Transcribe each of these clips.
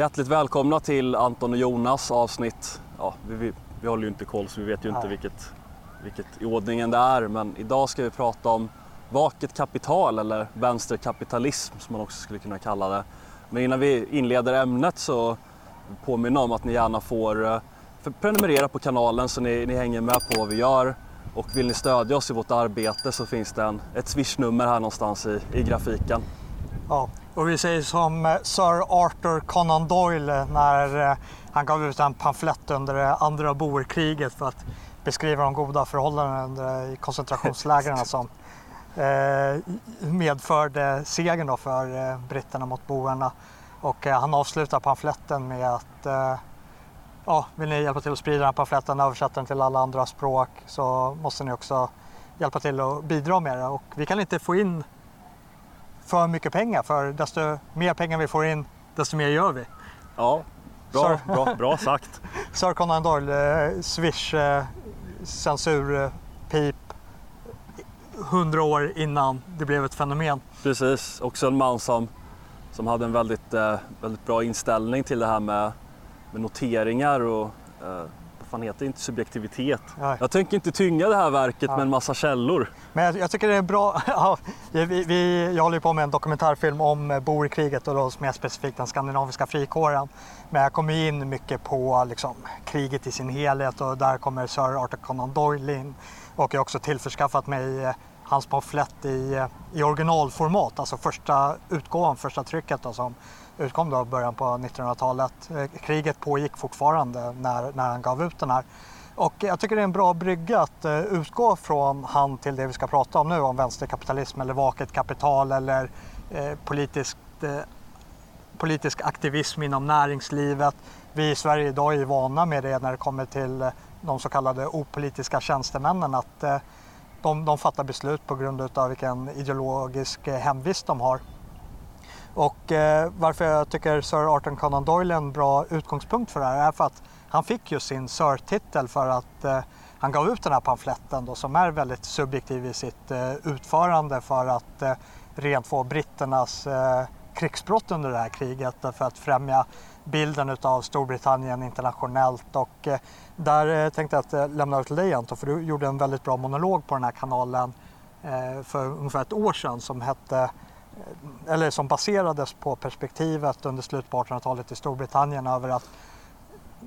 Hjärtligt välkomna till Anton och Jonas avsnitt. Ja, vi, vi, vi håller ju inte koll så vi vet ju inte Nej. vilket, vilket i ordningen det är. Men idag ska vi prata om vaket kapital eller vänsterkapitalism som man också skulle kunna kalla det. Men innan vi inleder ämnet så påminner om att ni gärna får eh, prenumerera på kanalen så ni, ni hänger med på vad vi gör. Och vill ni stödja oss i vårt arbete så finns det en, ett swishnummer här någonstans i, i grafiken. Ja, och vi säger som eh, Sir Arthur Conan Doyle när eh, han gav ut en pamflett under det andra boerkriget för att beskriva de goda förhållandena under- i koncentrationslägren som eh, medförde segern för eh, britterna mot boerna. Och eh, han avslutar pamfletten med att eh, ja, vill ni hjälpa till att sprida den här pamfletten, översätta den till alla andra språk så måste ni också hjälpa till att bidra med det. Och vi kan inte få in för mycket pengar för desto mer pengar vi får in desto mer gör vi. Ja, bra, Sorry. bra, bra sagt. Sir Conan Doyle, eh, Swish, eh, censur, eh, pip, hundra år innan det blev ett fenomen. Precis, också en man som, som hade en väldigt, eh, väldigt bra inställning till det här med, med noteringar och fan heter det, inte subjektivitet. Ja. Jag tänker inte tynga det här verket Ja. med en massa källor. Men jag, jag tycker det är bra. Ja, vi, vi, jag håller ju på med en dokumentärfilm om eh, boerkriget och då mer specifikt den skandinaviska frikåren. Men jag kommer in mycket på liksom, kriget i sin helhet och där kommer Sir Arthur Conan Doyle in. Och jag har också tillförskaffat mig eh, hans pamflett i, i originalformat, alltså första utgåvan, första trycket då, som utkom då i början på 1900-talet. Eh, kriget pågick fortfarande när, när han gav ut den här. Och jag tycker det är en bra brygga att eh, utgå från han till det vi ska prata om nu, om vänsterkapitalism eller vaket kapital eller eh, politiskt, eh, politisk aktivism inom näringslivet. Vi i Sverige idag är vana med det när det kommer till de så kallade opolitiska tjänstemännen att eh, de, de fattar beslut på grund av vilken ideologisk eh, hemvist de har. Och eh, varför jag tycker Sir Arthur Conan Doyle är en bra utgångspunkt för det här är för att han fick ju sin Sir-titel för att eh, han gav ut den här pamfletten då, som är väldigt subjektiv i sitt eh, utförande för att eh, rent få britternas eh, krigsbrott under det här kriget för att främja bilden av Storbritannien internationellt och eh, där eh, tänkte jag att eh, lämna över till dig Anton för du gjorde en väldigt bra monolog på den här kanalen för ungefär ett år sedan som hette eller som baserades på perspektivet under slutet på 1800-talet i Storbritannien över att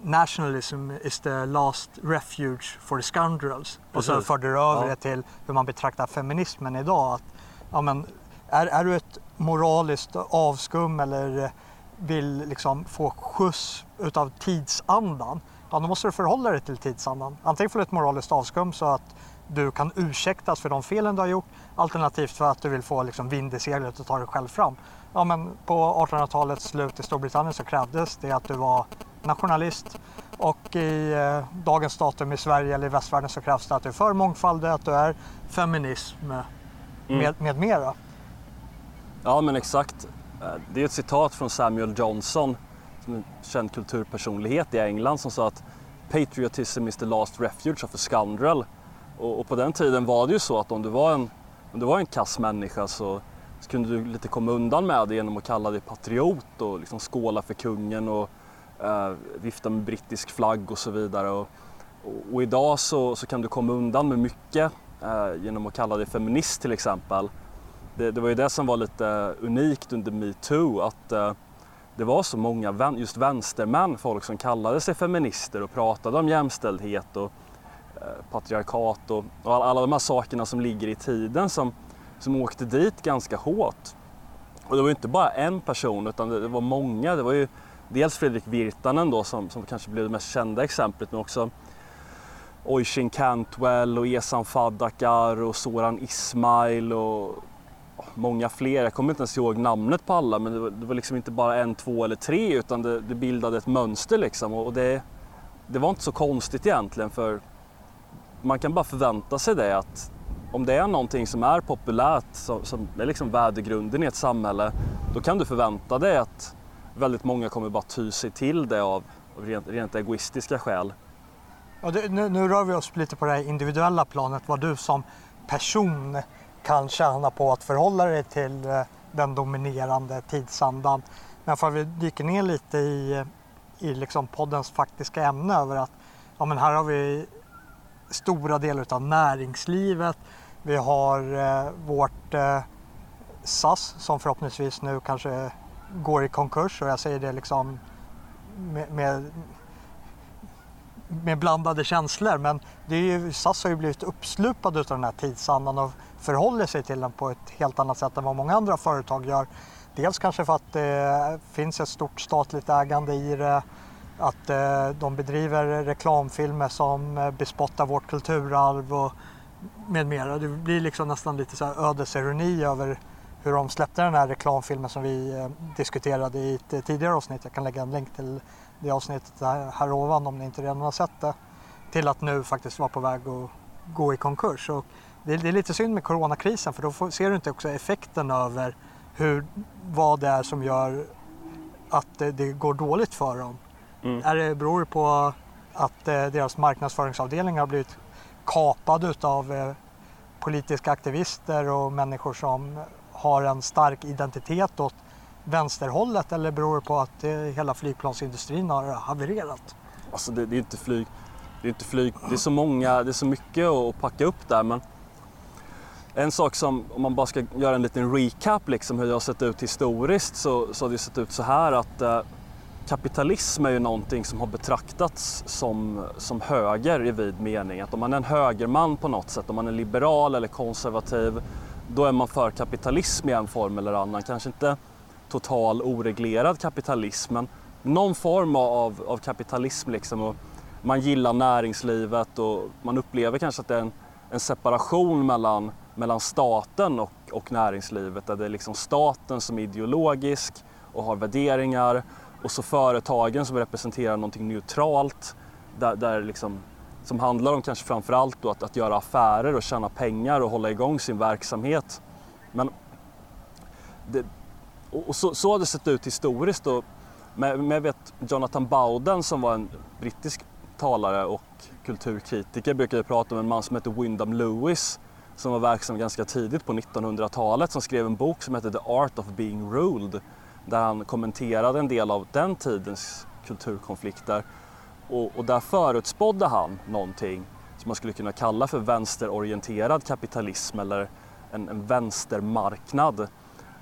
nationalism is the last refuge for the scoundrels. Och så Precis. förde du över Ja. det till hur man betraktar feminismen idag. Att, ja, men, är, är du ett moraliskt avskum eller vill liksom få skjuts utav tidsandan, ja, då måste du förhålla dig till tidsandan. Antingen får du ett moraliskt avskum så att du kan ursäktas för de felen du har gjort, alternativt för att du vill få liksom vind i seglet och ta dig själv fram. Ja, men på 1800-talets slut i Storbritannien så krävdes det att du var nationalist och i eh, dagens datum i Sverige eller i västvärlden så krävs det att du är för mångfald, att du är feminism med, med mera. Ja men exakt. Eh, det är ett citat från Samuel Johnson, som en känd kulturpersonlighet i England som sa att Patriotism is the last refuge of a scoundrel. Och, och på den tiden var det ju så att om du var en, om du var en kass människa så, så kunde du lite komma undan med det genom att kalla dig patriot och liksom skåla för kungen och eh, vifta med brittisk flagg och så vidare. Och, och, och idag så, så kan du komma undan med mycket eh, genom att kalla dig feminist till exempel. Det, det var ju det som var lite unikt under metoo att eh, det var så många just vänstermän, folk som kallade sig feminister och pratade om jämställdhet och eh, patriarkat och, och alla, de här sakerna som ligger i tiden som, som åkte dit ganska hårt. Och det var ju inte bara en person utan det, det var många. Det var ju dels Fredrik Virtanen då som, som kanske blev det mest kända exemplet men också Oisin Cantwell och Esan Fadakar och Soran Ismail och många fler. Jag kommer inte ens ihåg namnet på alla men det var, det var liksom inte bara en, två eller tre utan det, det bildade ett mönster liksom och det, det var inte så konstigt egentligen för man kan bara förvänta sig det att om det är någonting som är populärt, som, som är liksom värdegrunden i ett samhälle, då kan du förvänta dig att väldigt många kommer bara ty sig till det av, av rent, rent egoistiska skäl. Och det, nu, nu rör vi oss lite på det här individuella planet, vad du som person kan tjäna på att förhålla dig till eh, den dominerande tidsandan. Men för att vi dyker ner lite i, i liksom poddens faktiska ämne över att ja, men här har vi stora delar av näringslivet. Vi har eh, vårt eh, SAS som förhoppningsvis nu kanske går i konkurs och jag säger det liksom med, med, med blandade känslor men det är ju, SAS har ju blivit uppslupad av den här tidsandan och förhåller sig till den på ett helt annat sätt än vad många andra företag gör. Dels kanske för att det finns ett stort statligt ägande i det, att eh, de bedriver reklamfilmer som eh, bespottar vårt kulturarv och med mera. Det blir liksom nästan lite så här ödesironi över hur de släppte den här reklamfilmen som vi eh, diskuterade i ett tidigare avsnitt. Jag kan lägga en länk till det avsnittet här ovan om ni inte redan har sett det. Till att nu faktiskt vara på väg att gå i konkurs. Och det, är, lite synd med coronakrisen för då ser du inte också effekten över hur, vad det är som gör att det, det går dåligt för dem. Mm. Är det, beror det på att eh, deras marknadsföringsavdelning har blivit kapad av eh, politiska aktivister och människor som har en stark identitet åt vänsterhållet eller beror det på att eh, hela flygplansindustrin har havererat? Alltså det, det är inte flyg. Det är inte flyg. Det är så många, det är så mycket att packa upp där men en sak som, om man bara ska göra en liten recap liksom hur det har sett ut historiskt så, så har det sett ut så här att eh, kapitalism är ju någonting som har betraktats som, som höger i vid mening. Att om man är en högerman på något sätt, om man är liberal eller konservativ, då är man för kapitalism i en form eller annan. Kanske inte total oreglerad kapitalism, men någon form av, av kapitalism. Liksom. Och man gillar näringslivet och man upplever kanske att det är en, en separation mellan, mellan staten och, och näringslivet. Där det är liksom staten som är ideologisk och har värderingar och så företagen som representerar någonting neutralt där, där liksom, som handlar om kanske framförallt då att, att göra affärer och tjäna pengar och hålla igång sin verksamhet. Men det, och så, så har det sett ut historiskt. Och, Men, jag vet Jonathan Bowden som var en brittisk talare och kulturkritiker brukar prata om en man som heter Wyndham Lewis som var verksam ganska tidigt på 1900-talet som skrev en bok som heter The Art of Being Ruled där han kommenterade en del av den tidens kulturkonflikter. Och, och där förutspådde han någonting som man skulle kunna kalla för vänsterorienterad kapitalism eller en, en vänstermarknad.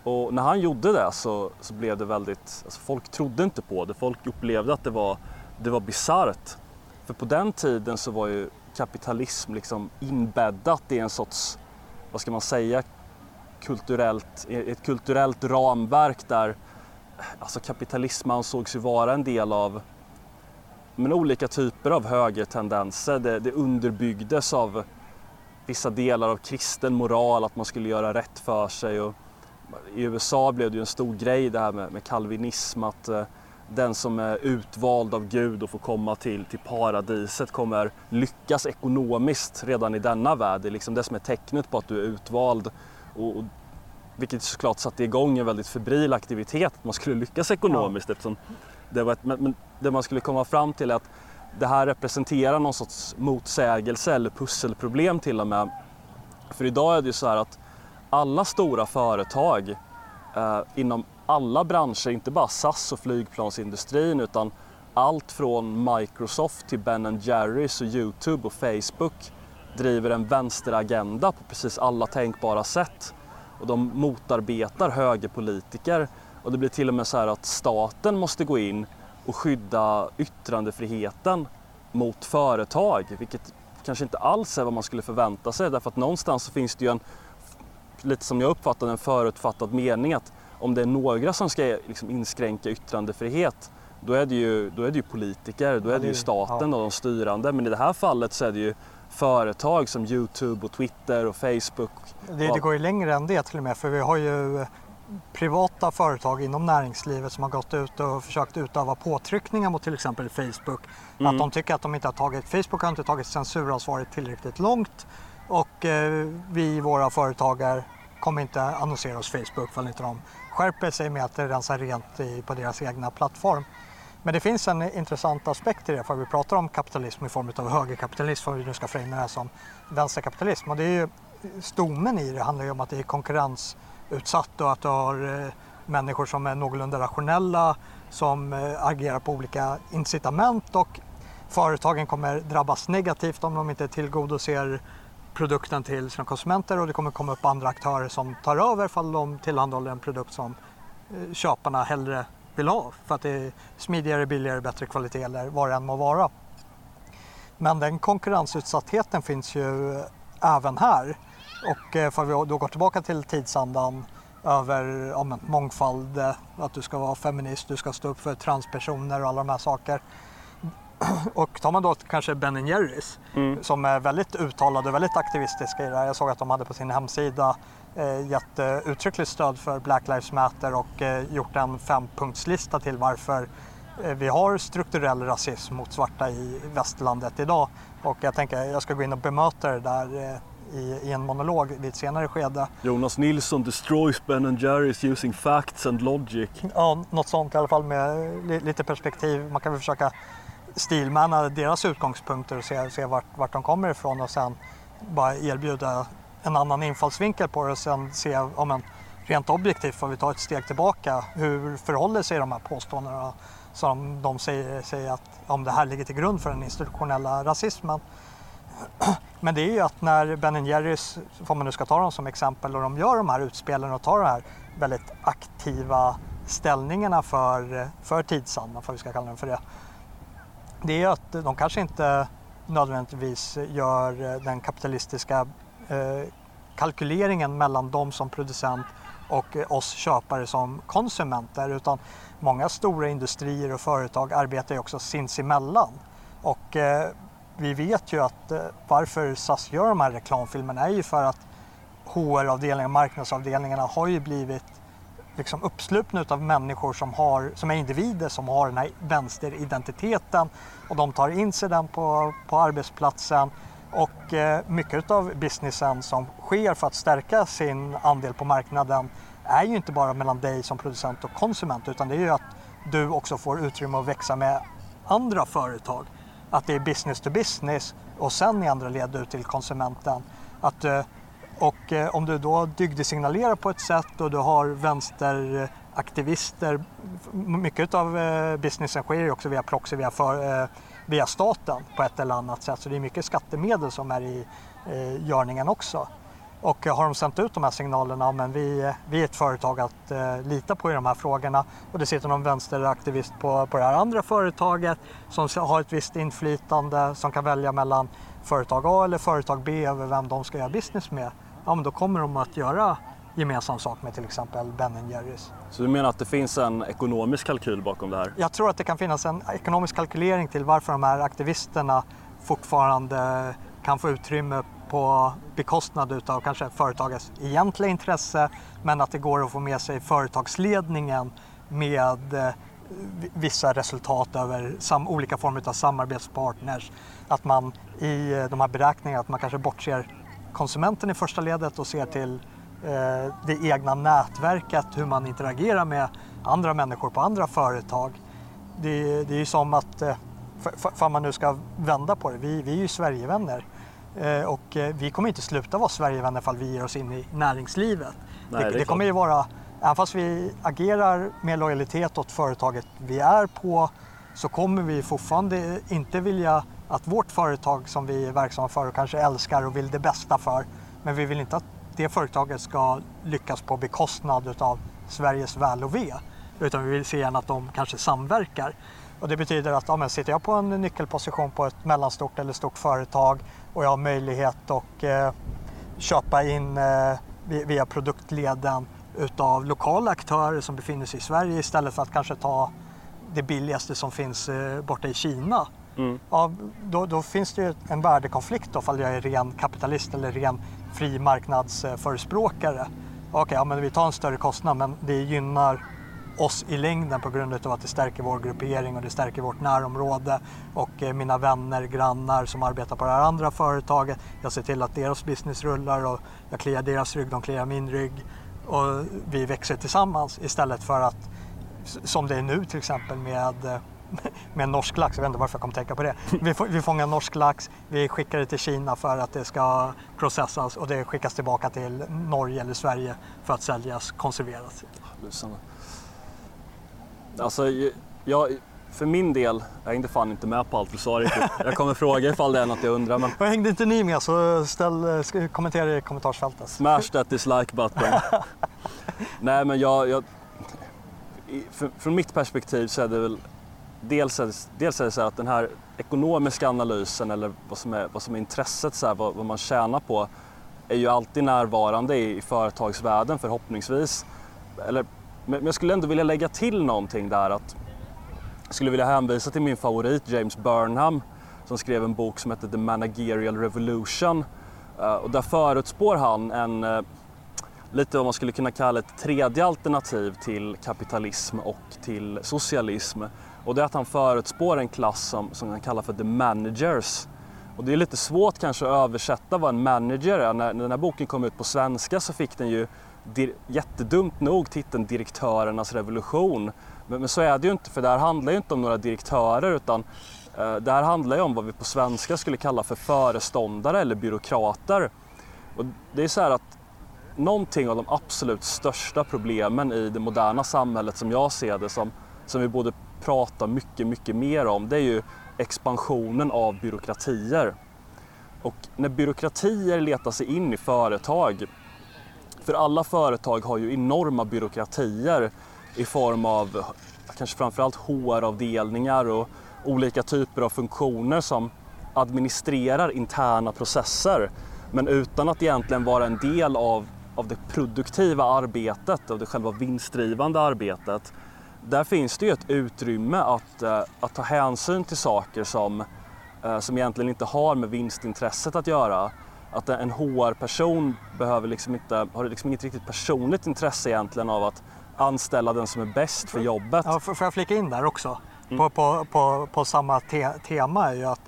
Och när han gjorde det så, så blev det väldigt, alltså folk trodde inte på det, folk upplevde att det var, det var bisarrt. För på den tiden så var ju kapitalism liksom inbäddat i en sorts, vad ska man säga, kulturellt, ett kulturellt ramverk där alltså kapitalism ansågs ju vara en del av men olika typer av högertendenser. Det, det underbyggdes av vissa delar av kristen moral, att man skulle göra rätt för sig. Och i USA blev det ju en stor grej det här med, med kalvinism, att eh, den som är utvald av Gud och får komma till, till paradiset kommer lyckas ekonomiskt redan i denna värld. Det är liksom det som är tecknet på att du är utvald. Och, och vilket såklart satte igång en väldigt febril aktivitet, att man skulle lyckas ekonomiskt ja. eftersom det var ett, men, det man skulle komma fram till är att det här representerar någon sorts motsägelse eller pusselproblem till och med. För idag är det ju så här att alla stora företag eh, inom alla branscher, inte bara SAS och flygplansindustrin utan allt från Microsoft till Ben Jerrys och Youtube och Facebook driver en vänsteragenda på precis alla tänkbara sätt. Och de motarbetar högerpolitiker. Och det blir till och med så här att staten måste gå in och skydda yttrandefriheten mot företag, vilket kanske inte alls är vad man skulle förvänta sig därför att någonstans så finns det ju en, lite som jag uppfattar en förutfattad mening att om det är några som ska liksom inskränka yttrandefrihet då är det ju, då är det ju politiker, då är det ju staten och de styrande men i det här fallet så är det ju företag som Youtube och Twitter och Facebook. Det, det går ju längre än det till och med för vi har ju privata företag inom näringslivet som har gått ut och försökt utöva påtryckningar mot till exempel Facebook. Mm. Att de tycker att de inte har tagit, Facebook har inte tagit censuransvaret tillräckligt långt och eh, vi, våra företagare, kommer inte annonsera hos Facebook för inte de skärper sig med att rensa rent i, på deras egna plattform. Men det finns en intressant aspekt i det för vi pratar om kapitalism i form av högerkapitalism om vi nu ska framea det här som vänsterkapitalism. Och det är ju, stommen i det handlar ju om att det är konkurrensutsatt och att du har eh, människor som är någorlunda rationella, som eh, agerar på olika incitament och företagen kommer drabbas negativt om de inte tillgodoser produkten till sina konsumenter och det kommer komma upp andra aktörer som tar över ifall de tillhandahåller en produkt som eh, köparna hellre vill ha för att det är smidigare, billigare, bättre kvalitet eller vad det än må vara. Men den konkurrensutsattheten finns ju eh, även här och eh, för vi då går tillbaka till tidsandan över ja, mångfald, att du ska vara feminist, du ska stå upp för transpersoner och alla de här sakerna. Och tar man då kanske Ben Jerrys mm. som är väldigt uttalade och väldigt aktivistiska i det här. Jag såg att de hade på sin hemsida eh, gett eh, uttryckligt stöd för Black Lives Matter och eh, gjort en fempunktslista till varför eh, vi har strukturell rasism mot svarta i västlandet idag. Och jag tänker jag ska gå in och bemöta det där i, i, en monolog vid ett senare skede. Jonas Nilsson destroys Ben Jerrys using facts and logic. Ja, något sånt i alla fall med lite perspektiv. Man kan väl försöka stilmanna deras utgångspunkter och se, se vart, vart de kommer ifrån och sen bara erbjuda en annan infallsvinkel på det och sen se om en rent objektivt får vi ta ett steg tillbaka. Hur förhåller sig de här påståendena som de säger, säger att om det här ligger till grund för den institutionella rasismen. Men det är ju att när Ben Jerrys, om man nu ska ta dem som exempel, och de gör de här utspelen och tar de här väldigt aktiva ställningarna för, för tidsandan, för vi ska kalla den för det, det är att de kanske inte nödvändigtvis gör eh, den kapitalistiska eh, kalkyleringen mellan dem som producent och eh, oss köpare som konsumenter utan många stora industrier och företag arbetar ju också sinsemellan. Och vi vet ju att varför SAS gör de här reklamfilmerna är ju för att HR-avdelningen, marknadsavdelningarna har ju blivit liksom uppslupna av människor som, har, som är individer som har den här vänsteridentiteten och de tar in sig den på, på arbetsplatsen och eh, mycket av businessen som sker för att stärka sin andel på marknaden är ju inte bara mellan dig som producent och konsument utan det är ju att du också får utrymme att växa med andra företag. Att det är business to business och sen i andra led ut till konsumenten. Att eh, och eh, om du då dygdesignalerar på ett sätt och du har vänsteraktivister, mycket av eh, businessen sker ju också via proxy, via, för, eh, via staten på ett eller annat sätt. Så det är mycket skattemedel som är i eh, görningen också. Och eh, har de sänt ut de här signalerna, men vi, eh, vi är ett företag att eh, lita på i de här frågorna och det sitter någon vänsteraktivist på, på det här andra företaget som har ett visst inflytande som kan välja mellan företag A eller företag B över vem de ska göra business med ja, men då kommer de att göra gemensam sak med till exempel Ben Jerrys. Så du menar att det finns en ekonomisk kalkyl bakom det här? Jag tror att det kan finnas en ekonomisk kalkylering till varför de här aktivisterna fortfarande kan få utrymme på bekostnad utav kanske företagets egentliga intresse men att det går att få med sig företagsledningen med eh, vissa resultat över olika former av samarbetspartners. Att man i de här beräkningarna att man kanske bortser konsumenten i första ledet och ser till eh, det egna nätverket, hur man interagerar med andra människor på andra företag. Det, det är ju som att, eh, för, för man nu ska vända på det, vi, vi är ju Sverigevänner. Eh, och vi kommer inte sluta vara Sverigevänner ifall vi ger oss in i näringslivet. Nej, det, det, det kommer ju vara, även fast vi agerar med lojalitet åt företaget vi är på så kommer vi fortfarande inte vilja att vårt företag som vi är verksamma för och kanske älskar och vill det bästa för, men vi vill inte att det företaget ska lyckas på bekostnad av Sveriges väl och ve. Utan vi vill se gärna att de kanske samverkar. Och det betyder att ja, sitter jag på en nyckelposition på ett mellanstort eller stort företag och jag har möjlighet att eh, köpa in eh, via produktleden utav lokala aktörer som befinner sig i Sverige istället för att kanske ta det billigaste som finns eh, borta i Kina Mm. Ja, då, då, finns det ju en värdekonflikt då, jag är ren kapitalist eller ren fri marknadsförespråkare. Okej, okay, ja, men vi tar en större kostnad men det gynnar oss i längden på grund av att det stärker vår gruppering och det stärker vårt närområde och eh, mina vänner, grannar som arbetar på det här andra företaget. Jag ser till att deras business rullar och jag kliar deras rygg, de kliar min rygg och vi växer tillsammans istället för att som det är nu till exempel med eh, med norsk lax. Jag vet inte varför jag kom att tänka på det. Vi, vi fångar norsk lax, vi skickar det till Kina för att det ska processas och det skickas tillbaka till Norge eller Sverige för att säljas konserverat. Alltså, jag, för min del, jag hängde fan inte med på allt du sa riktigt. Jag kommer fråga ifall det är något jag undrar. Men... Och hängde inte ni med så ställ, kommentera i kommentarsfältet. Smash that dislike button. Nej men jag, jag för, från mitt perspektiv så är det väl dels är det, dels är det så att den här ekonomiska analysen eller vad som är, vad som är intresset, så här, vad, vad man tjänar på, är ju alltid närvarande i, i företagsvärlden förhoppningsvis. Eller, men jag skulle ändå vilja lägga till någonting där att jag skulle vilja hänvisa till min favorit James Burnham som skrev en bok som heter The Managerial Revolution. Eh, och där förutspår han en, eh, lite vad man skulle kunna kalla ett tredje alternativ till kapitalism och till socialism. Och det är att han förutspår en klass som, som han kallar för the managers. Och det är lite svårt kanske att översätta vad en manager är. När, när den här boken kom ut på svenska så fick den ju jättedumt nog titeln Direktörernas revolution. Men, men, så är det ju inte för det här handlar ju inte om några direktörer utan eh, det här handlar ju om vad vi på svenska skulle kalla för föreståndare eller byråkrater. Och det är så här att någonting av de absolut största problemen i det moderna samhället som jag ser det som, som vi borde prata mycket, mycket mer om det är ju expansionen av byråkratier. Och när byråkratier letar sig in i företag, för alla företag har ju enorma byråkratier i form av kanske framförallt HR-avdelningar och olika typer av funktioner som administrerar interna processer men utan att egentligen vara en del av, av det produktiva arbetet, av det själva vinstdrivande arbetet. Där finns det ju ett utrymme att, eh, att ta hänsyn till saker som, eh, som egentligen inte har med vinstintresset att göra. Att en HR-person behöver liksom inte, har liksom inget riktigt personligt intresse egentligen av att anställa den som är bäst för jobbet. Ja, får jag flika in där också? Mm. På, på, på, på, samma te tema är ju att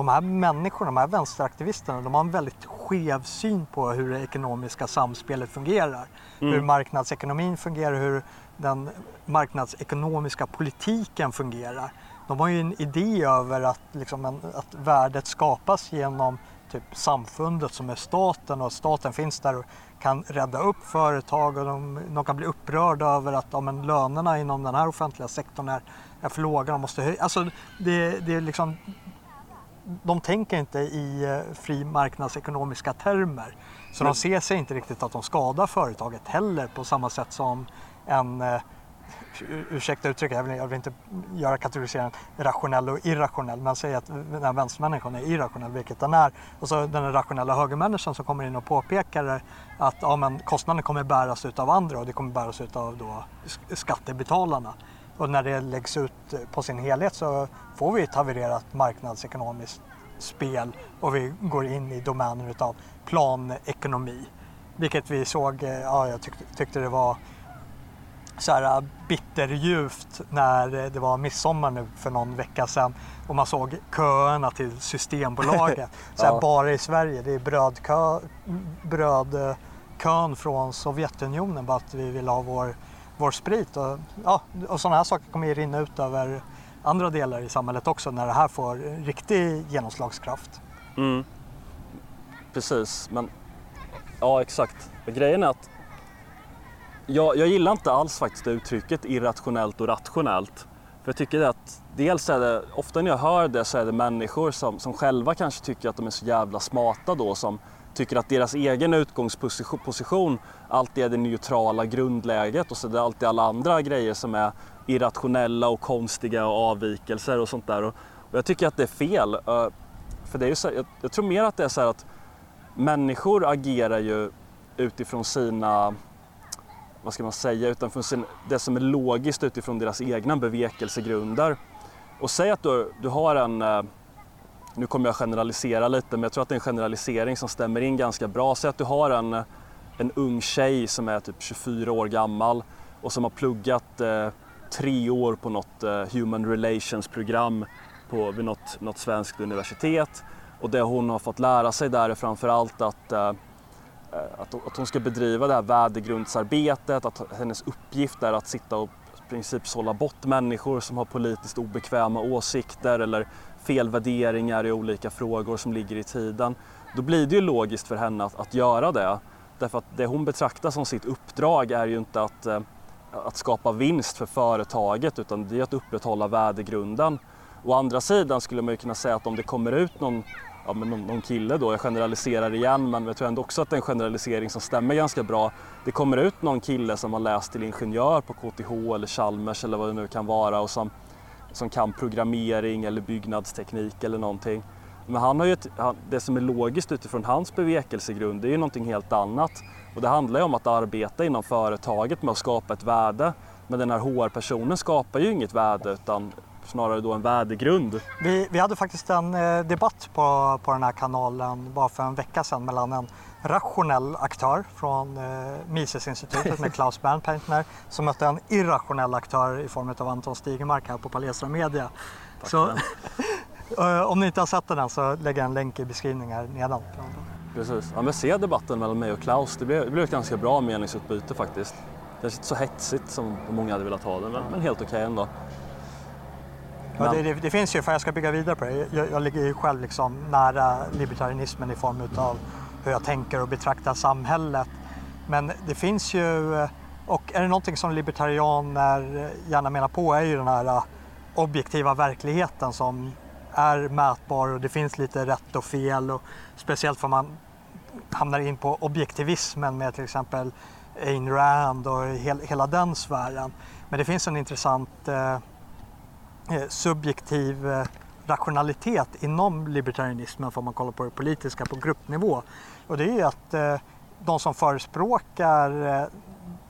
de här människorna, de här vänsteraktivisterna, de har en väldigt skev syn på hur det ekonomiska samspelet fungerar. Mm. Hur marknadsekonomin fungerar, hur den marknadsekonomiska politiken fungerar. De har ju en idé över att, liksom en, att värdet skapas genom typ samfundet som är staten och staten finns där och kan rädda upp företag och de, de kan bli upprörda över att ja, men lönerna inom den här offentliga sektorn är, är för låga. De måste höja. Alltså, det, det är liksom, de tänker inte i eh, fri marknadsekonomiska termer. Så Men... de ser sig inte riktigt att de skadar företaget heller på samma sätt som en eh, ursäkta uttrycket, jag vill, jag vill inte göra kategoriseringen rationell och irrationell, men säg att den här vänstermänniskan är irrationell, vilket den är. Och så den rationella högermänniskan som kommer in och påpekar att ja, men kostnaden kommer bäras ut av andra och det kommer bäras ut av då skattebetalarna. Och när det läggs ut på sin helhet så får vi ett havererat marknadsekonomiskt spel och vi går in i domäner utav planekonomi. Vilket vi såg, ja jag tyckte, tyckte det var så här äh, bitterljuvt när det var midsommar nu för någon vecka sedan och man såg köerna till Systembolaget. så här, ja. Bara i Sverige, det är brödkö, brödkön från Sovjetunionen bara att vi vill ha vår, vår sprit. Och, ja, och sådana här saker kommer ju rinna ut över andra delar i samhället också när det här får riktig genomslagskraft. Mm. Precis, men ja exakt. Grejen är att jag, jag gillar inte alls faktiskt uttrycket irrationellt och rationellt. För jag tycker att dels är det, ofta när jag hör det så är det människor som, som själva kanske tycker att de är så jävla smarta då som tycker att deras egen utgångsposition alltid är det neutrala grundläget och så är det alltid alla andra grejer som är irrationella och konstiga och avvikelser och sånt där. Och, jag tycker att det är fel. Eh, för det är så, jag, jag tror mer att det är så här att människor agerar ju utifrån sina vad ska man säga, utanför sin, det som är logiskt utifrån deras egna bevekelsegrunder. Och säg att du, du har en, eh, nu kommer jag generalisera lite, men jag tror att det är en generalisering som stämmer in ganska bra. Säg att du har en, en ung tjej som är typ 24 år gammal och som har pluggat eh, tre år på något eh, Human Relations-program på, vid något, något svenskt universitet. Och det hon har fått lära sig där är framförallt att eh, Eh, att, att hon ska bedriva det här värdegrundsarbetet, att hennes uppgift är att sitta och i princip sålla bort människor som har politiskt obekväma åsikter eller felvärderingar i olika frågor som ligger i tiden. Då blir det ju logiskt för henne att, att göra det. Därför att det hon betraktar som sitt uppdrag är ju inte att, eh, att skapa vinst för företaget utan det är att upprätthålla värdegrunden. Å andra sidan skulle man ju kunna säga att om det kommer ut någon, ja, men någon, någon kille då, jag generaliserar igen men jag tror ändå också att det är en generalisering som stämmer ganska bra. Det kommer ut någon kille som har läst till ingenjör på KTH eller Chalmers eller vad det nu kan vara och som, som kan programmering eller byggnadsteknik eller någonting. Men han har ju ett, det som är logiskt utifrån hans bevekelsegrund det är ju någonting helt annat. Och det handlar ju om att arbeta inom företaget med att skapa ett värde. Men den här HR-personen skapar ju inget värde utan snarare då en värdegrund. Vi, vi hade faktiskt en eh, debatt på, på den här kanalen bara för en vecka sedan mellan en rationell aktör från eh, Misesinstitutet med Klaus Bernpaintner som mötte en irrationell aktör i form av Anton Stigemark här på Palestra Media. Så, eh, om ni inte har sett den så lägger jag en länk i beskrivningen här nedan. Precis. Ja, men se debatten mellan mig och Klaus. Det blev, det blev ett ganska bra meningsutbyte faktiskt. Det är inte så hetsigt som många hade velat ha det, men, men helt okej okay ändå. Ja, det, det, det, finns ju, för jag ska bygga vidare på det, jag, jag ligger ju själv liksom nära libertarianismen i form av hur jag tänker och betraktar samhället. Men det finns ju, och är det någonting som libertarianer gärna menar på är ju den här äh, objektiva verkligheten som är mätbar och det finns lite rätt och fel och speciellt för man hamnar in på objektivismen med till exempel Ayn Rand och hela den sfären. Men det finns en intressant eh, eh, subjektiv eh, rationalitet inom libertarianismen får man kolla på det politiska på gruppnivå. Och det är ju att eh, de som förespråkar eh,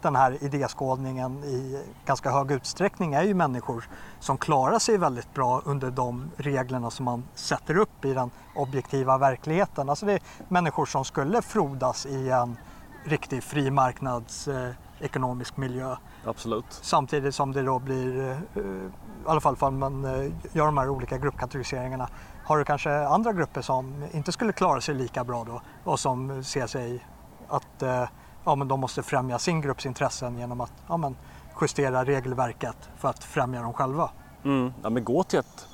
den här idéskådningen i ganska hög utsträckning är ju människor som klarar sig väldigt bra under de reglerna som man sätter upp i den objektiva verkligheten. Alltså det är människor som skulle frodas i en riktig fri marknads... Eh, marknadsekonomisk miljö. Absolut. Samtidigt som det då blir, eh, i alla fall om man eh, gör de här olika gruppkategoriseringarna, har du kanske andra grupper som inte skulle klara sig lika bra då och som ser sig att eh, ja, men de måste främja sin grupps intressen genom att ja, men, justera regelverket för att främja dem själva. Mm. Ja, men gå till ett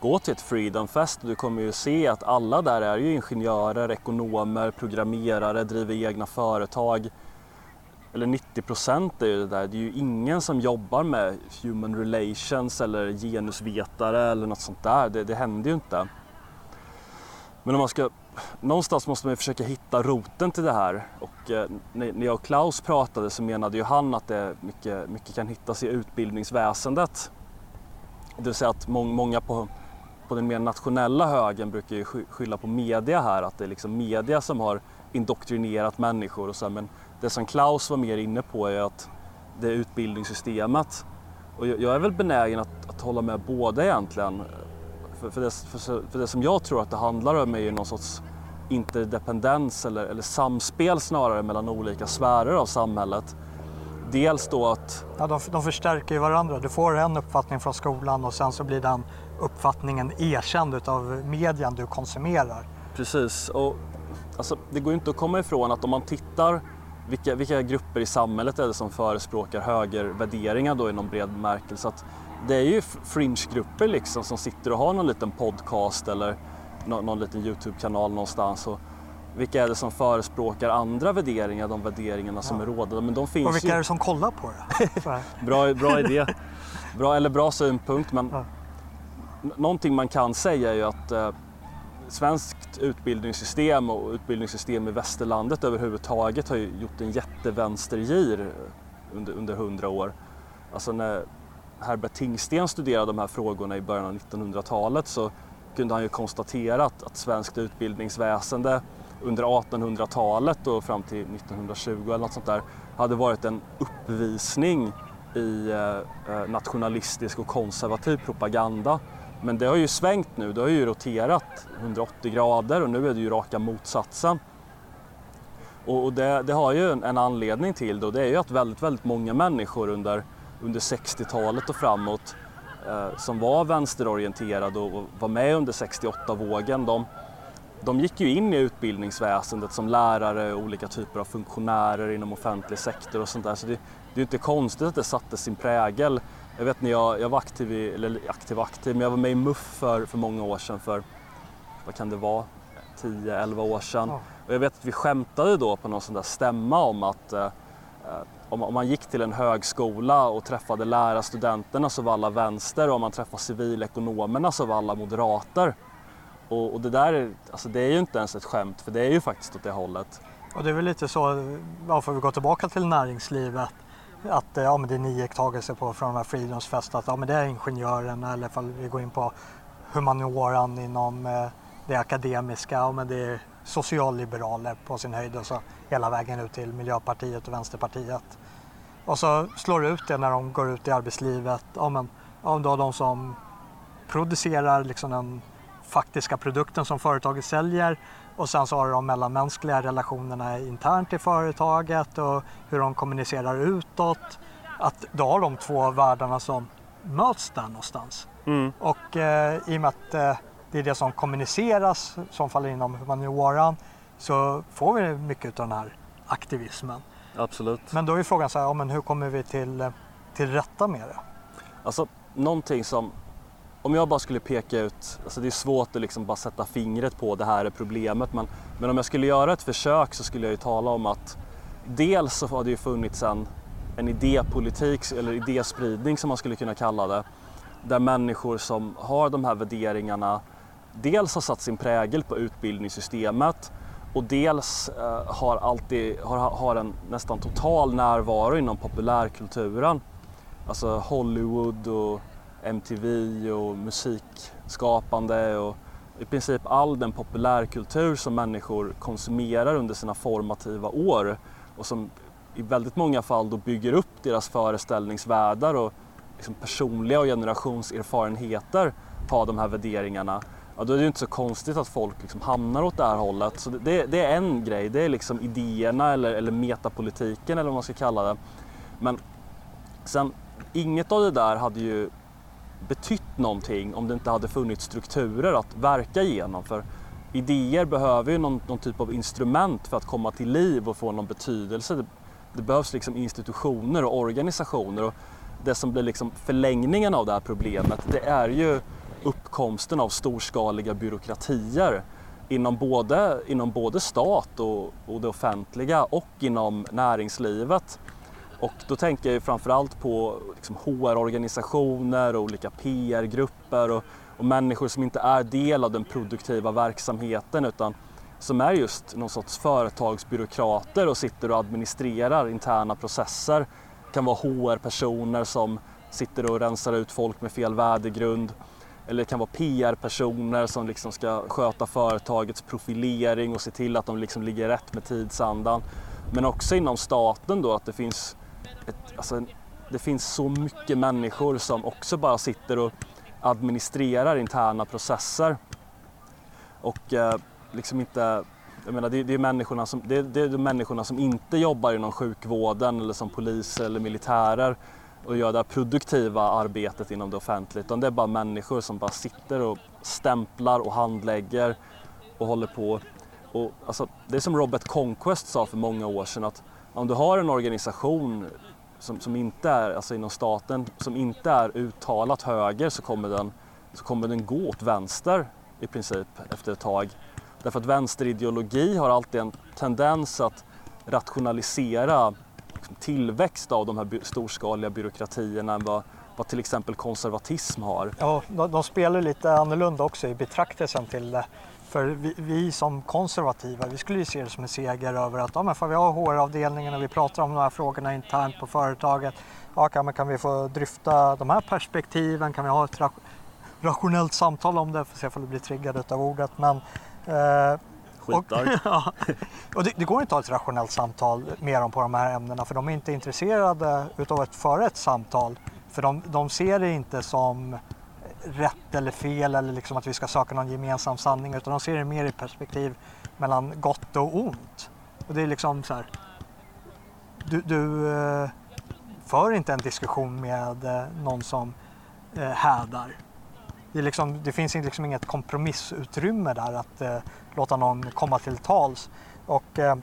gå till ett Freedom Fest och du kommer ju se att alla där är ju ingenjörer, ekonomer, programmerare, driver egna företag. Eller 90 procent är ju det där. Det är ju ingen som jobbar med human relations eller genusvetare eller något sånt där. Det, det händer ju inte. Men om man ska någonstans måste man ju försöka hitta roten till det här och eh, när jag och Klaus pratade så menade ju han att det mycket, mycket kan hittas i utbildningsväsendet. Det vill säga att många på, på den mer nationella högen brukar ju skylla på media här, att det är liksom media som har indoktrinerat människor och så men det som Klaus var mer inne på är att det är utbildningssystemet. Och jag är väl benägen att, att hålla med båda egentligen. För, för, det, för, för, det som jag tror att det handlar om är ju någon sorts interdependens eller, eller samspel snarare mellan olika sfärer av samhället. Dels då att... Ja, de, de förstärker ju varandra. Du får en uppfattning från skolan och sen så blir den uppfattningen erkänd av medien du konsumerar. Precis, och alltså, det går inte att komma ifrån att om man tittar vilka, vilka grupper i samhället är det som förespråkar högervärderingar då i någon bred bemärkelse. Att det är ju fringe-grupper liksom som sitter och har någon liten podcast eller någon, någon liten Youtube-kanal någonstans. Och vilka är det som förespråkar andra värderingar, de värderingarna ja. som är rådande? Men de finns och vilka ju... är det som kollar på det? bra, bra idé. Bra, eller bra synpunkt men ja. någonting man kan säga är ju att eh, svenskt utbildningssystem och utbildningssystem i västerlandet överhuvudtaget har ju gjort en jättevänstergir under, under 100 år. Alltså när Herbert Tingsten studerade de här frågorna i början av 1900-talet så kunde han ju konstatera att, att svenskt utbildningsväsende under 1800-talet och fram till 1920 eller något sånt där hade varit en uppvisning i eh, eh nationalistisk och konservativ propaganda. Men det har ju svängt nu, det har ju roterat 180 grader och nu är det ju raka motsatsen. Och det, det har ju en anledning till det och det är ju att väldigt, väldigt många människor under, under 60-talet och framåt eh, som var vänsterorienterade och var med under 68-vågen, de, de gick ju in i utbildningsväsendet som lärare och olika typer av funktionärer inom offentlig sektor och sånt där. Så det, det är inte konstigt att det satte sin prägel. Jag vet när jag, jag var aktiv, i, eller aktiv aktiv, men jag var med i MUF för, för många år sedan, för vad kan det vara, 10-11 år sedan. Ja. Och jag vet att vi skämtade då på någon sån där stämma om att eh, om, om man gick till en högskola och träffade lärarstudenterna så var alla vänster och om man träffade civilekonomerna så var alla moderater. Och, och det där är, alltså det är ju inte ens ett skämt för det är ju faktiskt åt det hållet. Och det är väl lite så, ja, får vi gå tillbaka till näringslivet, att eh, ja, men det är en iakttagelse på från de här Freedoms Fest att ja, men det är ingenjörerna eller ifall vi går in på humanioran inom eh, det akademiska, ja, men det är socialliberaler på sin höjd och så hela vägen ut till Miljöpartiet och Vänsterpartiet. Och så slår det ut det när de går ut i arbetslivet. Ja, men, ja, då de som producerar liksom den faktiska produkten som företaget säljer och sen så har du de mellanmänskliga relationerna internt i företaget och hur de kommunicerar utåt. Att då har de två världarna som möts där någonstans. Mm. Och eh, i och med att eh, det är det som kommuniceras som faller inom humanioran så får vi mycket av den här aktivismen. Absolut. Men då är frågan så här, ja, men hur kommer vi till, eh, till rätta med det? Alltså någonting som, om jag bara skulle peka ut, alltså det är svårt att liksom bara sätta fingret på det här är problemet men, men om jag skulle göra ett försök så skulle jag ju tala om att dels så har det ju funnits en, en idépolitik eller idéspridning som man skulle kunna kalla det där människor som har de här värderingarna dels har satt sin prägel på utbildningssystemet och dels eh, har, alltid, har, har en nästan total närvaro inom populärkulturen. Alltså Hollywood och MTV och musikskapande och i princip all den populärkultur som människor konsumerar under sina formativa år och som i väldigt många fall då bygger upp deras föreställningsvärldar och liksom personliga och generationserfarenheter har de här värderingarna ja, då är det ju inte så konstigt att folk liksom hamnar åt det här hållet. Så det, det är en grej, det är liksom idéerna eller, eller metapolitiken eller vad man ska kalla det. Men sen, inget av det där hade ju betytt någonting om det inte hade funnits strukturer att verka igenom. För idéer behöver ju någon, någon typ av instrument för att komma till liv och få någon betydelse. Det, det behövs liksom institutioner och organisationer. Och det som blir liksom förlängningen av det här problemet det är ju uppkomsten av storskaliga byråkratier inom både, inom både stat och, och det offentliga och inom näringslivet. Och då tänker jag framförallt på liksom HR-organisationer och olika PR-grupper och, och, människor som inte är del av den produktiva verksamheten utan som är just någon sorts företagsbyråkrater och sitter och administrerar interna processer. Det kan vara HR-personer som sitter och rensar ut folk med fel värdegrund eller det kan vara PR-personer som liksom ska sköta företagets profilering och se till att de liksom ligger rätt med tidsandan. Men också inom staten då att det finns, ett, alltså, det finns så mycket människor som också bara sitter och administrerar interna processer. Och eh, liksom inte, jag menar, det, det, är människorna som, det, det är de människorna som inte jobbar inom sjukvården eller som poliser eller militärer och gör det produktiva arbetet inom det offentliga utan det är bara människor som bara sitter och stämplar och handlägger och håller på. Och, alltså, det är som Robert Conquest sa för många år sedan att om du har en organisation som, som inte är, alltså inom staten, som inte är uttalat höger så kommer den, så kommer den gå åt vänster i princip efter ett tag. Därför att vänsterideologi har alltid en tendens att rationalisera liksom, tillväxt av de här storskaliga byråkratierna än vad, vad till exempel konservatism har. Ja, de, de spelar lite annorlunda också i betraktelsen till det. För vi, vi, som konservativa, vi skulle ju se det som en seger över att ja, men för vi har HR-avdelningen och vi pratar om de här frågorna internt på företaget. Ja, kan, kan vi få dryfta de här perspektiven? Kan vi ha ett rationellt samtal om det? Får se om det blir triggad av ordet. Men, eh. Och, ja, och det, det, går inte att ha ett rationellt samtal med dem på de här ämnena för de är inte intresserade utav att föra ett samtal. För de, de ser det inte som rätt eller fel eller liksom att vi ska söka någon gemensam sanning utan de ser det mer i perspektiv mellan gott och ont. Och det är liksom så här, du, du eh, för inte en diskussion med eh, någon som eh, hädar det, liksom, det finns liksom inget kompromissutrymme där att eh, låta någon komma till tals. Och, eh,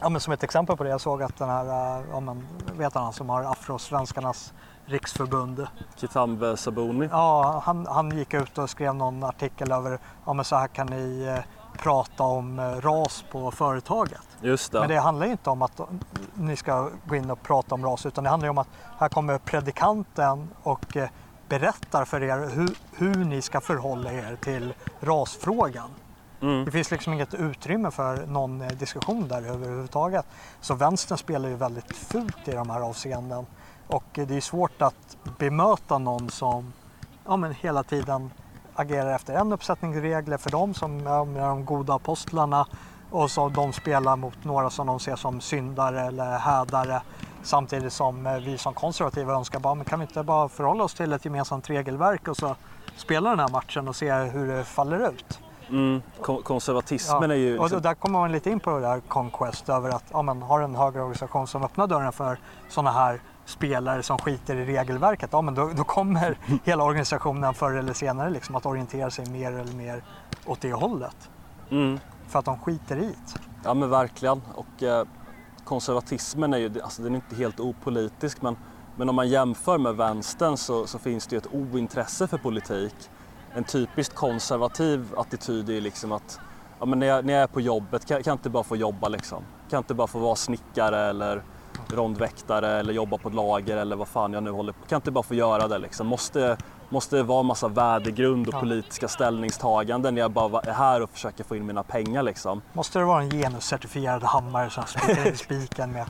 ja, men som ett exempel på det, jag såg att den här, ja, men, vet han som har Afrosvenskarnas riksförbund. Kitambe Sabuni? Ja, han, han gick ut och skrev någon artikel över, ja men så här kan ni eh, prata om eh, ras på företaget. Just det. Men det handlar inte om att ni ska gå in och prata om ras utan det handlar ju om att här kommer predikanten och eh, berättar för er hur, hur ni ska förhålla er till rasfrågan. Mm. Det finns liksom inget utrymme för någon eh, diskussion där överhuvudtaget. Så vänstern spelar ju väldigt fult i de här avseenden. Och det är svårt att bemöta någon som ja, men hela tiden agerar efter en uppsättning regler för dem som ja, är de goda apostlarna och så de spelar mot några som de ser som syndare eller hädare. Samtidigt som eh, vi som konservativa önskar bara, men kan vi inte bara förhålla oss till ett gemensamt regelverk och så spela den här matchen och se hur det faller ut. Mm. Kon- konservatismen är ju... Och Liksom, där kommer man lite in på det där Conquest över att ja, men, har en högre organisation som öppnar dörren för sådana här spelare som skiter i regelverket, ja, men då, då kommer hela organisationen förr eller senare liksom att orientera sig mer eller mer åt det hållet. mm. För att de skiter i det. Ja men verkligen. Och eh, konservatismen är ju, alltså den är inte helt opolitisk men, men om man jämför med vänstern så, så finns det ju ett ointresse för politik. En typiskt konservativ attityd är ju liksom att ja, men när, jag, när jag är på jobbet kan, kan jag inte bara få jobba liksom. Kan jag inte bara få vara snickare eller rondväktare eller jobba på ett lager eller vad fan jag nu håller på Kan inte bara få göra det liksom. Måste, måste det vara en massa värdegrund och Ja. politiska ställningstaganden när jag bara är här och försöker få in mina pengar liksom. Måste det vara en genuscertifierad hammare som spikar in spiken med?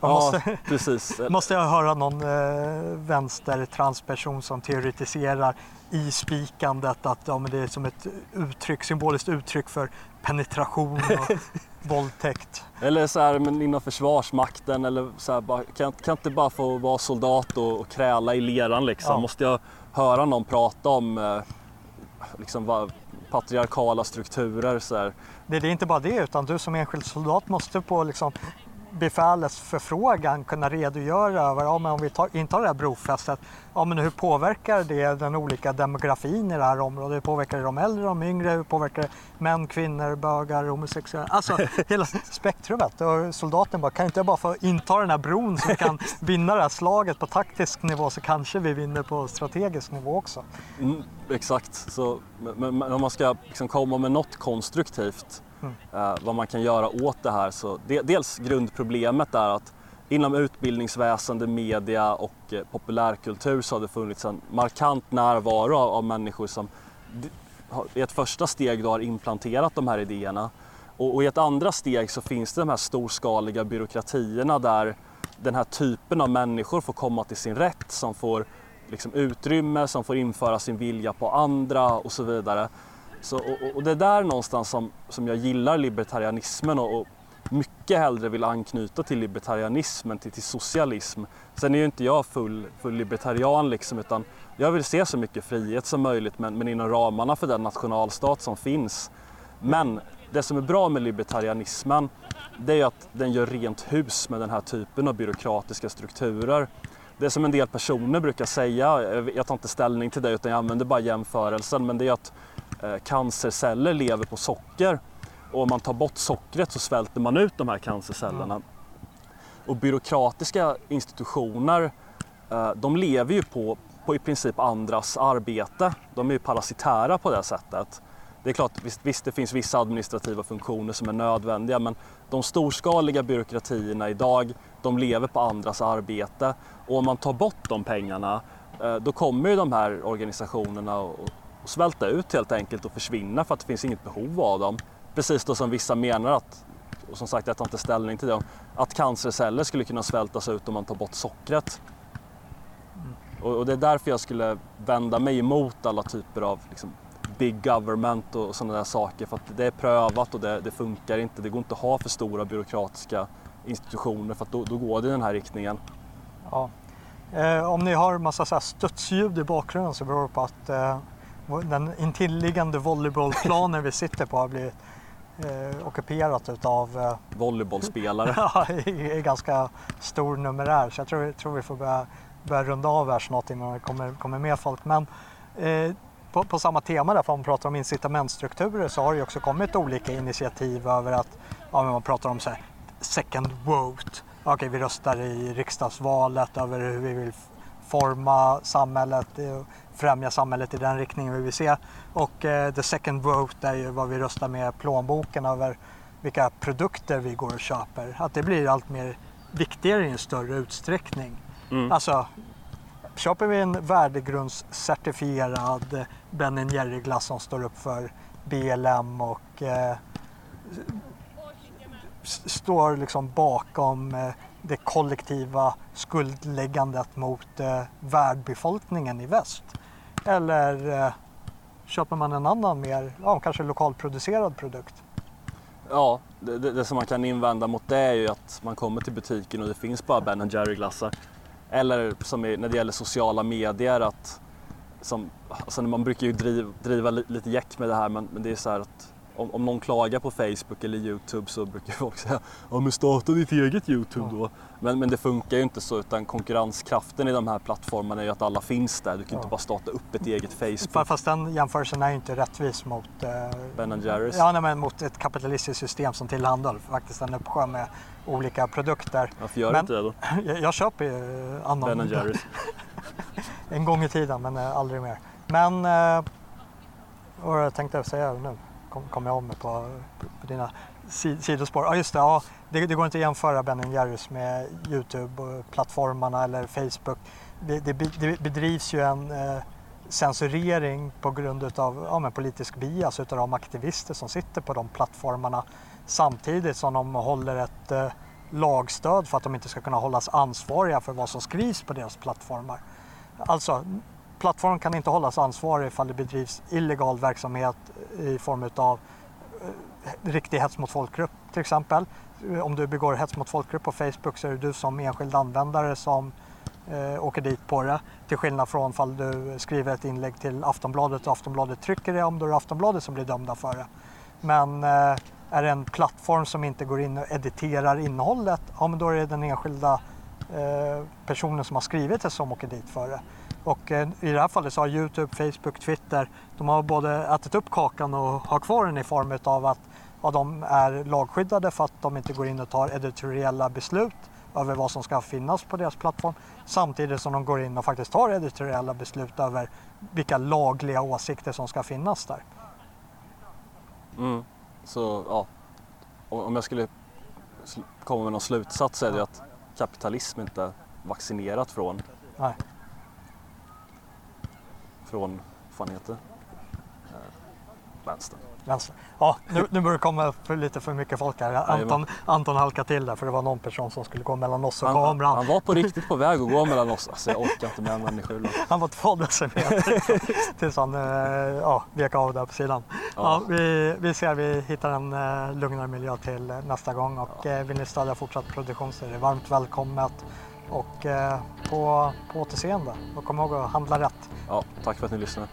Man Ja, måste, precis. måste jag höra någon eh, vänster transperson som teoretiserar i spikandet att ja, men det är som ett uttryck, symboliskt uttryck för penetration och våldtäkt. Eller så här, men inom Försvarsmakten eller så här, bara, kan, kan jag inte bara få vara soldat och, och kräla i leran liksom? Ja. Måste jag höra någon prata om eh, liksom, vad, patriarkala strukturer? Så här. Det, det är inte bara det utan du som enskild soldat måste på liksom, befälets förfrågan kunna redogöra över ja, men om vi tar, intar det här brofästet, ja, men hur påverkar det den olika demografin i det här området? Hur påverkar det de äldre, de yngre? Hur påverkar det män, kvinnor, bögar, homosexuella? Alltså hela spektrumet. Och soldaten bara, kan inte jag bara få inta den här bron så vi kan vinna det här slaget på taktisk nivå så kanske vi vinner på strategisk nivå också. Mm, exakt, så, men, men om man ska liksom komma med något konstruktivt eh, vad man kan göra åt det här så de, dels grundproblemet är att inom utbildningsväsende, media och eh, populärkultur så har det funnits en markant närvaro av, av människor som i ett första steg då har implanterat de här idéerna och, och i ett andra steg så finns det de här storskaliga byråkratierna där den här typen av människor får komma till sin rätt som får liksom utrymme, som får införa sin vilja på andra och så vidare. Så, och, och det är där någonstans som, som jag gillar libertarianismen och, och mycket hellre vill anknyta till libertarianismen, till, till socialism. Sen är ju inte jag full, full libertarian liksom, utan jag vill se så mycket frihet som möjligt men, men inom ramarna för den nationalstat som finns. Men det som är bra med libertarianismen det är ju att den gör rent hus med den här typen av byråkratiska strukturer. Det som en del personer brukar säga, jag tar inte ställning till det utan jag använder bara jämförelsen, men det är att Eh, cancerceller lever på socker och om man tar bort sockret så svälter man ut de här cancercellerna. Och byråkratiska institutioner, eh, de lever ju på, på i princip andras arbete. De är ju parasitära på det sättet. Det är klart, visst, visst det finns vissa administrativa funktioner som är nödvändiga men de storskaliga byråkratierna idag, de lever på andras arbete. Och om man tar bort de pengarna, eh, då kommer ju de här organisationerna och svälta ut helt enkelt och försvinna för att det finns inget behov av dem. Precis då som vissa menar att, och som sagt jag tar inte ställning till det, att cancerceller skulle kunna svältas ut om man tar bort sockret. Och, och det är därför jag skulle vända mig emot alla typer av liksom, big government och sådana där saker. För att det är prövat och det, det funkar inte. Det går inte att ha för stora byråkratiska institutioner för att då, då går det i den här riktningen. Ja. Eh, om ni har massa så här studsljud i bakgrunden så beror det på att eh, den intilliggande volleybollplanen vi sitter på har blivit eh, ockuperat utav eh, Volleybollspelare. ja, i, i ganska stor numerär. Så jag tror, tror vi får börja, börja runda av här snart innan det kommer, kommer mer folk. Men eh, på, på samma tema där, för man pratar om incitamentstrukturer så har det ju också kommit olika initiativ över att ja, man pratar om så här, second vote. Okej, vi röstar i riksdagsvalet över hur vi vill forma samhället, främja samhället i den riktningen vi vill se. Och eh, the second vote är ju vad vi röstar med plånboken över vilka produkter vi går och köper. Att det blir allt mer viktigare i en större utsträckning. Mm. Alltså, köper vi en värdegrundscertifierad Ben Jerry-glass som står upp för BLM och eh, står liksom bakom eh, det kollektiva skuldläggandet mot eh, värdbefolkningen i väst. Eller eh, köper man en annan mer, ja, kanske lokalproducerad produkt. Ja, det, det, det som man kan invända mot det är ju att man kommer till butiken och det finns bara Ben Jerry glassar. Eller som är, när det gäller sociala medier att som, alltså man brukar ju driva, driva lite jäck med det här men, men det är så här att om, om någon klagar på Facebook eller Youtube så brukar folk säga ja men starta ditt eget Youtube då. Men, men det funkar ju inte så utan konkurrenskraften i de här plattformarna är ju att alla finns där. Du kan Ja. inte bara starta upp ett eget Fa- Facebook. Fast den jämförelsen är ju inte rättvis mot eh, Ben Jerrys. Ja, nej, men mot ett kapitalistiskt system som tillhandahåller faktiskt en uppsjö med olika produkter. Varför gör du inte det då? Jag, jag köper ju eh, annan Ben Jerrys. en gång i tiden men eh, aldrig mer. Men eh, vad jag tänkte jag säga nu? Kom, kom jag om mig på, på dina sidospår. Ja just det, ja, det, det går inte att jämföra Ben Jerrys med Youtube-plattformarna eller Facebook. Det, det, det bedrivs ju en eh, censurering på grund av ja, men politisk bias utav de aktivister som sitter på de plattformarna samtidigt som de håller ett eh, lagstöd för att de inte ska kunna hållas ansvariga för vad som skrivs på deras plattformar. Alltså, plattformen kan inte hållas ansvarig ifall det bedrivs illegal verksamhet eh, i form av eh, riktig hets mot folkgrupp till exempel. Eh, om du begår hets mot folkgrupp på Facebook så är det du som enskild användare som eh, åker dit på det. Till skillnad från om du skriver ett inlägg till Aftonbladet och Aftonbladet trycker det om då är det Aftonbladet som blir dömda för det. Men eh, är det en plattform som inte går in och editerar innehållet, ja men då är det den enskilda eh, personen som har skrivit det som åker dit för det. Och eh, i det här fallet så har Youtube, Facebook, Twitter, de har både ätit upp kakan och har kvar den i form av att ja, de är lagskyddade för att de inte går in och tar editoriella beslut över vad som ska finnas på deras plattform. Samtidigt som de går in och faktiskt tar editoriella beslut över vilka lagliga åsikter som ska finnas där. Mm. Så ja, om jag skulle komma med någon slutsats så är det att kapitalism inte är vaccinerat från, Nej. Från vad fan heter eh, vänster. Vänster. Ja, nu, nu börjar det komma för lite för mycket folk här. Anton, Anton halkade till där för det var någon person som skulle gå mellan oss och Han, kameran. han var på riktigt på väg att gå mellan oss. Alltså jag orkar inte med människor. Han var två decimeter tills han eh, ja, vek av där på sidan. Ja. Ja. vi, vi ser vi hittar en eh, lugnare miljö till nästa gång och eh, vill ni stödja fortsatt produktion så är det varmt välkommet och eh, på, på återseende. Och kom ihåg att handla rätt. Ja, tack för att ni lyssnade.